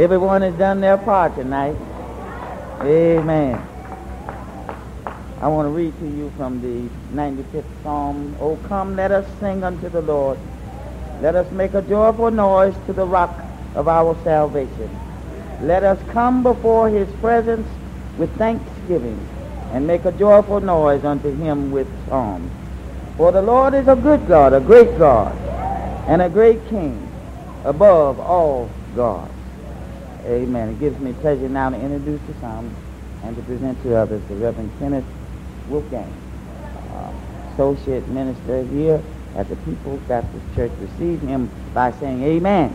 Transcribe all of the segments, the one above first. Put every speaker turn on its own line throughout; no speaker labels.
Everyone has done their part tonight. Amen. I want to read to you from the 95th Psalm. Oh, come, let us sing unto the Lord. Let us make a joyful noise to the rock of our salvation. Let us come before his presence with thanksgiving and make a joyful noise unto him with psalms. For the Lord is a good God, a great God, and a great King above all gods. Amen. It gives me pleasure now to introduce the psalm and to present to others the Reverend Kenneth Wolfgang, uh, associate minister here at the People's Baptist Church. Receive him by saying amen.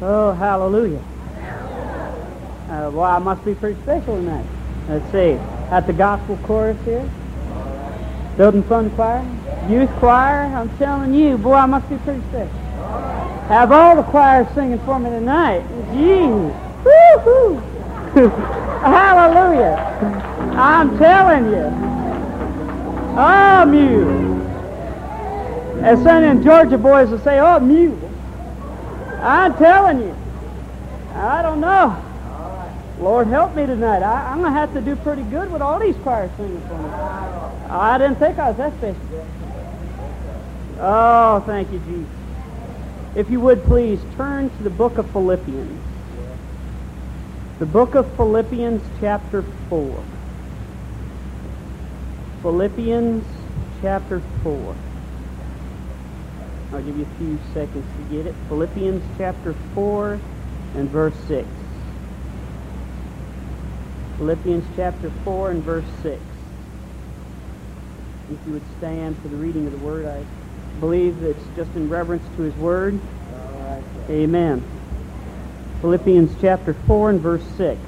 Oh, hallelujah. Uh, well, I must be pretty special tonight. Let's see. At the gospel chorus here. Building Fund Choir. Youth Choir. I'm telling you, boy, I must be pretty sick. Have all the choirs singing for me tonight. Jeez. Woo-hoo. hallelujah. I'm telling you. Oh, Mew. As some of Georgia boys will say, oh, mule. I'm telling you. I don't know. Lord help me tonight. I, am going to have to do pretty good with all these choirs singing for me. I didn't think I was that special. Oh, thank you, Jesus. If you would please turn to the book of Philippians. The book of Philippians, chapter 4. Philippians, chapter 4. I'll give you a few seconds to get it. Philippians chapter 4 and verse 6. Philippians chapter 4 and verse 6. If you would stand for the reading of the word, I believe it's just in reverence to his word. Amen. Philippians chapter 4 and verse 6.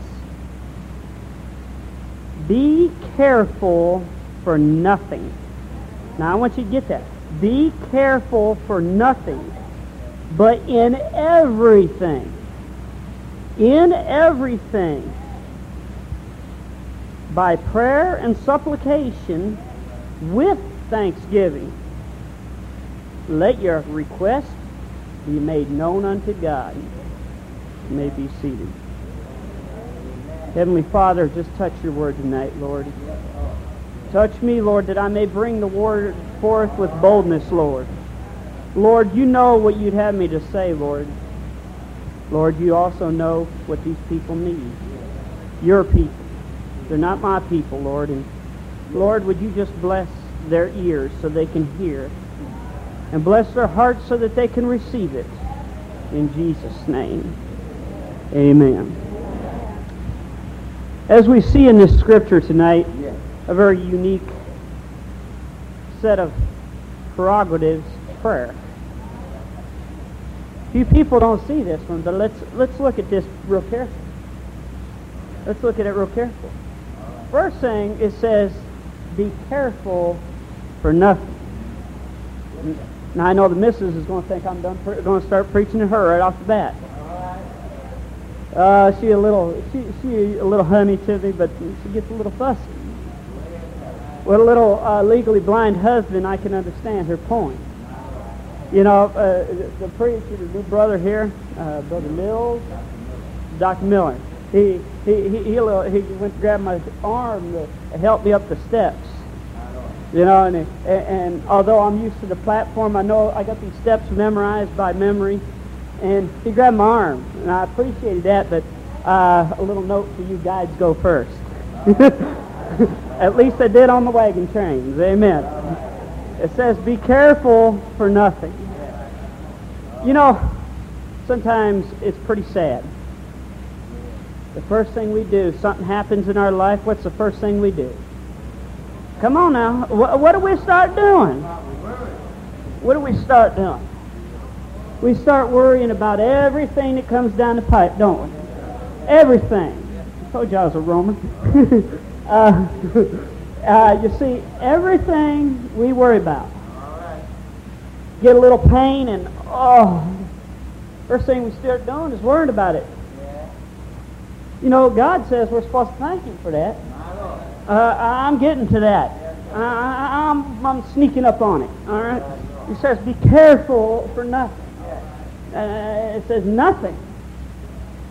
Be careful for nothing. Now I want you to get that. Be careful for nothing, but in everything. In everything. By prayer and supplication with thanksgiving. Let your request be made known unto God. You may be seated. Heavenly Father, just touch your word tonight, Lord. Touch me, Lord, that I may bring the word forth with boldness, Lord. Lord, you know what you'd have me to say, Lord. Lord, you also know what these people need. Your people. They're not my people, Lord. And Lord, would you just bless their ears so they can hear and bless their hearts so that they can receive it. In Jesus' name, amen. As we see in this scripture tonight, a very unique set of prerogatives prayer. Few people don't see this one, but let's let's look at this real careful. Let's look at it real careful. First thing it says, be careful for nothing. Now I know the missus is going to think I'm done pre- going to start preaching to her right off the bat. Uh, she a little she she a little honey to me, but she gets a little fussy. With a little uh, legally blind husband, I can understand her point. You know, uh, the preacher, the new brother here, uh, Brother Mills, Dr. Miller, he he he he, he went to grab my arm to help me up the steps. You know, and, and, and although I'm used to the platform, I know I got these steps memorized by memory. And he grabbed my arm, and I appreciated that, but uh, a little note for you guys go first. At least I did on the wagon trains. Amen. It says, be careful for nothing. You know, sometimes it's pretty sad. The first thing we do, something happens in our life, what's the first thing we do? Come on now. What, what do we start doing? What do we start doing? We start worrying about everything that comes down the pipe, don't we? Everything. I told you I was a Roman. uh, uh, you see, everything we worry about. Get a little pain and, oh, first thing we start doing is worrying about it. You know, God says we're supposed to thank Him for that. Uh, I'm getting to that. I, I'm, I'm sneaking up on it. All right. He says, be careful for nothing. Uh, it says nothing.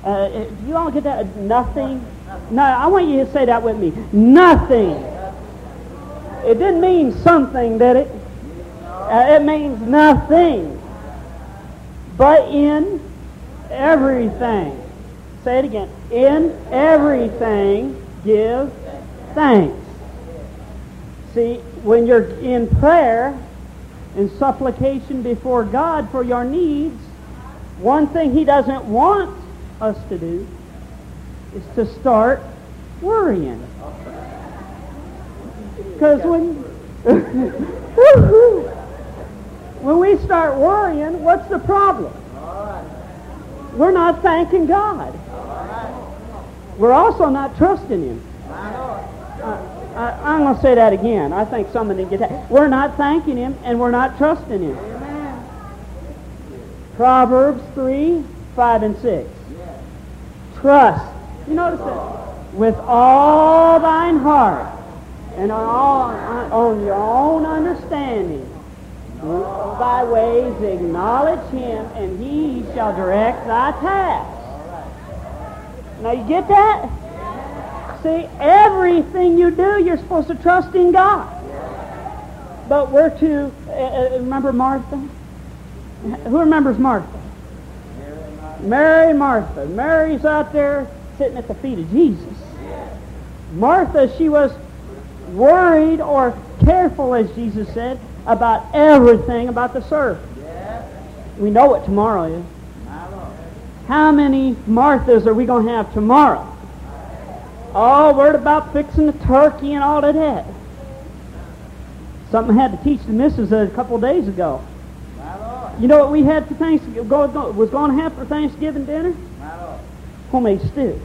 Uh, do you all get that? Nothing? No, I want you to say that with me. Nothing. It didn't mean something, did it? Uh, it means nothing. But in everything. Say it again. In everything, give thanks. See, when you're in prayer and supplication before God for your needs, one thing He doesn't want us to do is to start worrying. Because when when we start worrying, what's the problem? We're not thanking God. We're also not trusting Him. I, am going to say that again. I think someone didn't get that. We're not thanking Him and we're not trusting Him. Amen. Proverbs 3, 5, and 6. Trust. You notice that? With all thine heart and on, all, on your own understanding. thy ways acknowledge him, and he shall direct thy paths. Now you get that? See, everything you do, you're supposed to trust in God. But we're to, uh, remember Martha? Who remembers Martha? Mary Martha. Mary's out there sitting at the feet of Jesus. Martha, she was worried or careful, as Jesus said, about everything about the servant. We know what tomorrow is. How many Marthas are we going to have tomorrow? Oh, worried about fixing the turkey and all of that. Something I had to teach the missus a couple of days ago. You know what we had for Thanksgiving? Was going to have for Thanksgiving dinner? Homemade stew.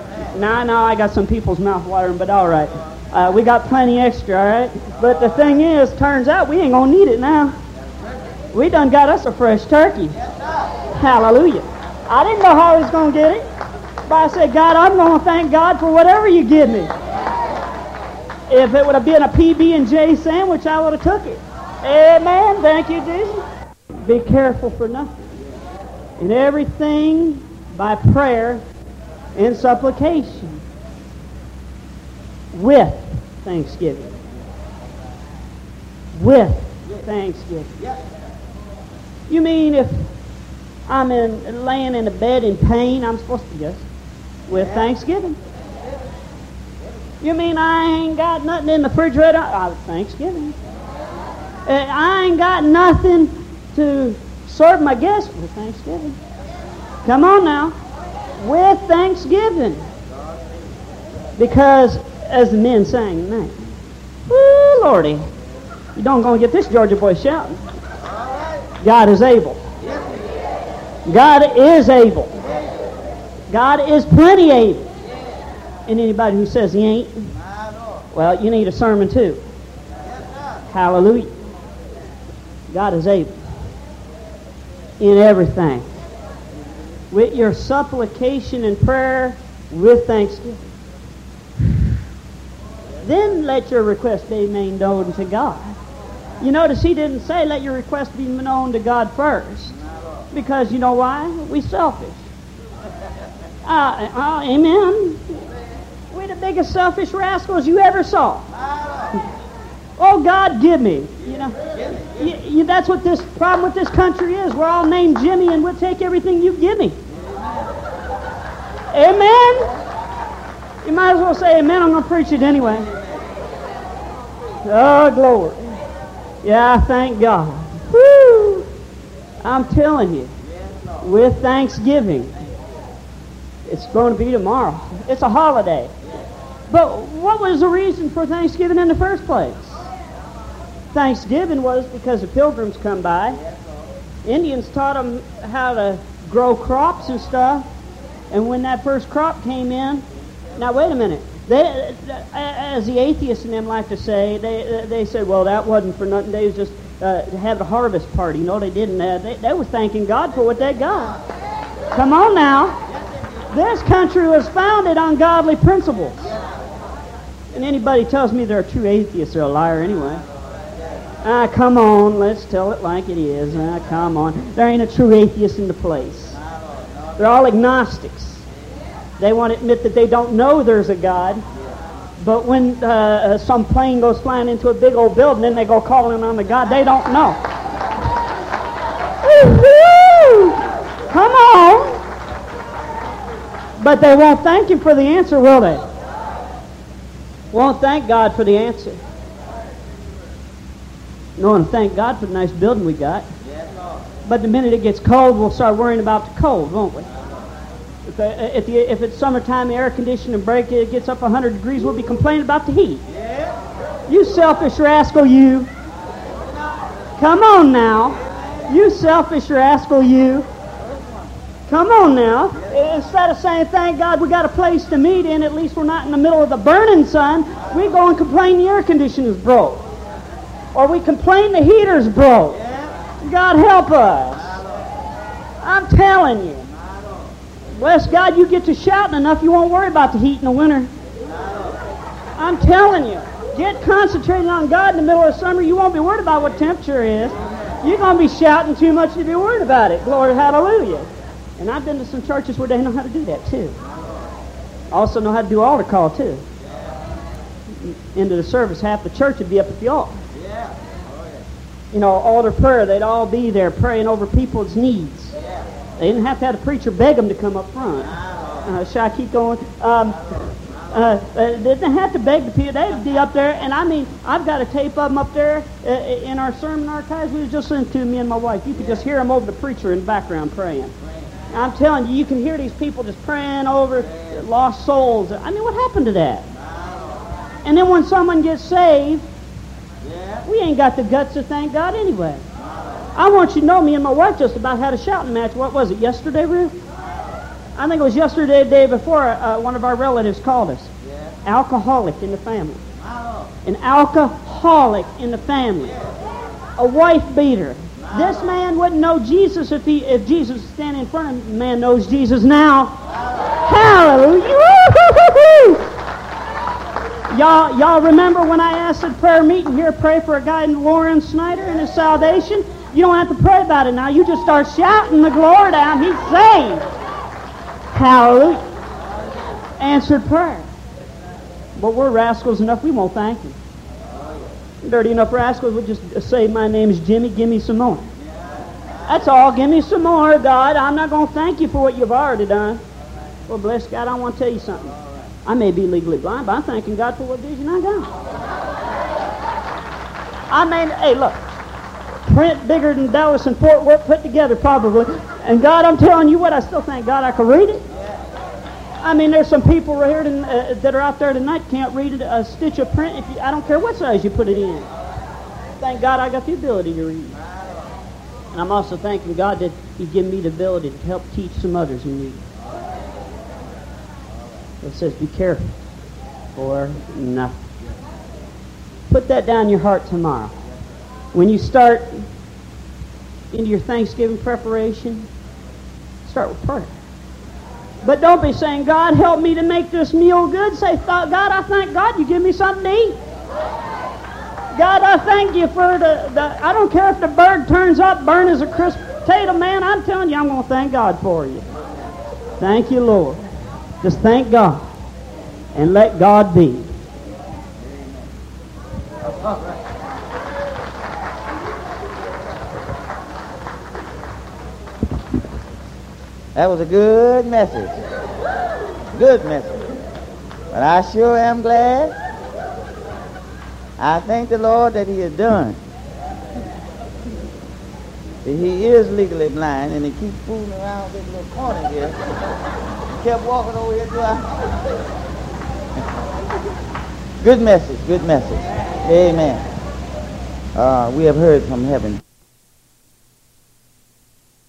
I know I got some people's mouth watering, but all right. Uh, we got plenty extra, all right? But the thing is, turns out we ain't going to need it now. We done got us a fresh turkey. Hallelujah. I didn't know how I was going to get it. But I said, God, I'm going to thank God for whatever you give me. If it would have been a PB&J sandwich, I would have took it. Amen. Thank you, Jesus. Be careful for nothing. In everything by prayer and supplication with thanksgiving. With thanksgiving. You mean if I'm in laying in a bed in pain, I'm supposed to just with thanksgiving. You mean I ain't got nothing in the refrigerator? Uh, thanksgiving. Uh, I ain't got nothing to serve my guests with thanksgiving. Come on now. With thanksgiving. Because as the men sang tonight, Woo, Lordy, you don't gonna get this Georgia boy shouting. God is able. God is able. God is plenty able. And anybody who says he ain't, well, you need a sermon too. Hallelujah. God is able in everything. With your supplication and prayer with thanksgiving. Then let your request be made known to God. You notice he didn't say let your request be known to God first. Because you know why? We selfish. Uh, uh, amen. We're the biggest selfish rascals you ever saw. Oh, God, give me. You know, you, you, that's what this problem with this country is. We're all named Jimmy, and we'll take everything you give me. Amen. You might as well say amen. I'm going to preach it anyway. Oh, glory. Yeah, I thank God. Woo. I'm telling you, with Thanksgiving, it's going to be tomorrow. It's a holiday. But what was the reason for Thanksgiving in the first place? Thanksgiving was because the pilgrims come by. Indians taught them how to grow crops and stuff. And when that first crop came in, now wait a minute. They, as the atheists and them like to say, they they said, well, that wasn't for nothing. They was just uh, have a harvest party. No, they didn't. Uh, they, they were thanking God for what they got. Come on now. This country was founded on godly principles. And anybody tells me they're a true atheist, they're a liar anyway. Ah, come on, let's tell it like it is. Ah, come on. There ain't a true atheist in the place. They're all agnostics. They want to admit that they don't know there's a God. But when uh, uh some plane goes flying into a big old building, then they go calling on the God they don't know. Come on. But they won't thank Him for the answer, will they? Won't thank God for the answer. No one thank God for the nice building we got. But the minute it gets cold, we'll start worrying about the cold, won't we? If, the, if, the, if it's summertime, the air conditioning break, it gets up 100 degrees, we'll be complaining about the heat. You selfish rascal, you. Come on now. You selfish rascal, you. Come on now. Instead of saying, thank God we got a place to meet in, at least we're not in the middle of the burning sun, we go and complain the air conditioner's broke. Or we complain the heater's broke. God help us. I'm telling you. Bless God, you get to shouting enough, you won't worry about the heat in the winter. I'm telling you. Get concentrated on God in the middle of summer, you won't be worried about what temperature is. You're going to be shouting too much to be worried about it. Glory, hallelujah. And I've been to some churches where they know how to do that too. Also know how to do altar call too. Into the service, half the church would be up at the altar. You know, altar prayer, they'd all be there praying over people's needs. They didn't have to have a preacher beg them to come up front. Uh, shall I keep going? Um, uh, they didn't have to beg the people. They'd be up there, and I mean, I've got a tape of them up there uh, in our sermon archives. We were just listening to me and my wife. You could just hear them over the preacher in the background praying. I'm telling you, you can hear these people just praying over lost souls. I mean, what happened to that? And then when someone gets saved, we ain't got the guts to thank God anyway. I want you to know me and my wife just about had a shouting match. What was it, yesterday, Ruth? I think it was yesterday, the day before, uh, one of our relatives called us. Alcoholic in the family. An alcoholic in the family. A wife beater. This man wouldn't know Jesus if he if Jesus standing in front of him. Man knows Jesus now. Hallelujah. Y'all, y'all remember when I asked at prayer meeting here, pray for a guy named Warren Snyder and his salvation? You don't have to pray about it now. You just start shouting the glory down. He's saved. Hallelujah. Answered prayer. But we're rascals enough, we won't thank him dirty enough rascals would just say, My name's Jimmy, give me some more. That's all. Give me some more, God. I'm not going to thank you for what you've already done. Well, bless God, I want to tell you something. I may be legally blind, but I'm thanking God for what vision I got. I mean, hey, look. Print bigger than Dallas and Fort Worth put together, probably. And God, I'm telling you what, I still thank God I can read it. I mean, there's some people right here to, uh, that are out there tonight can't read a stitch of print. If you, I don't care what size you put it in. Thank God I got the ability to read. And I'm also thanking God that He given me the ability to help teach some others who need. It says, be careful for nothing. Put that down your heart tomorrow. When you start into your Thanksgiving preparation, start with prayer. But don't be saying, God, help me to make this meal good. Say, God, I thank God you give me something to eat. God, I thank you for the, the I don't care if the bird turns up, burn as a crisp potato, man. I'm telling you, I'm going to thank God for you. Thank you, Lord. Just thank God and let God be.
That was a good message. Good message. But I sure am glad. I thank the Lord that he has done. He is legally blind and he keeps fooling around this little corner here. He kept walking over here to our... good message, good message. Amen. Uh, we have heard from heaven.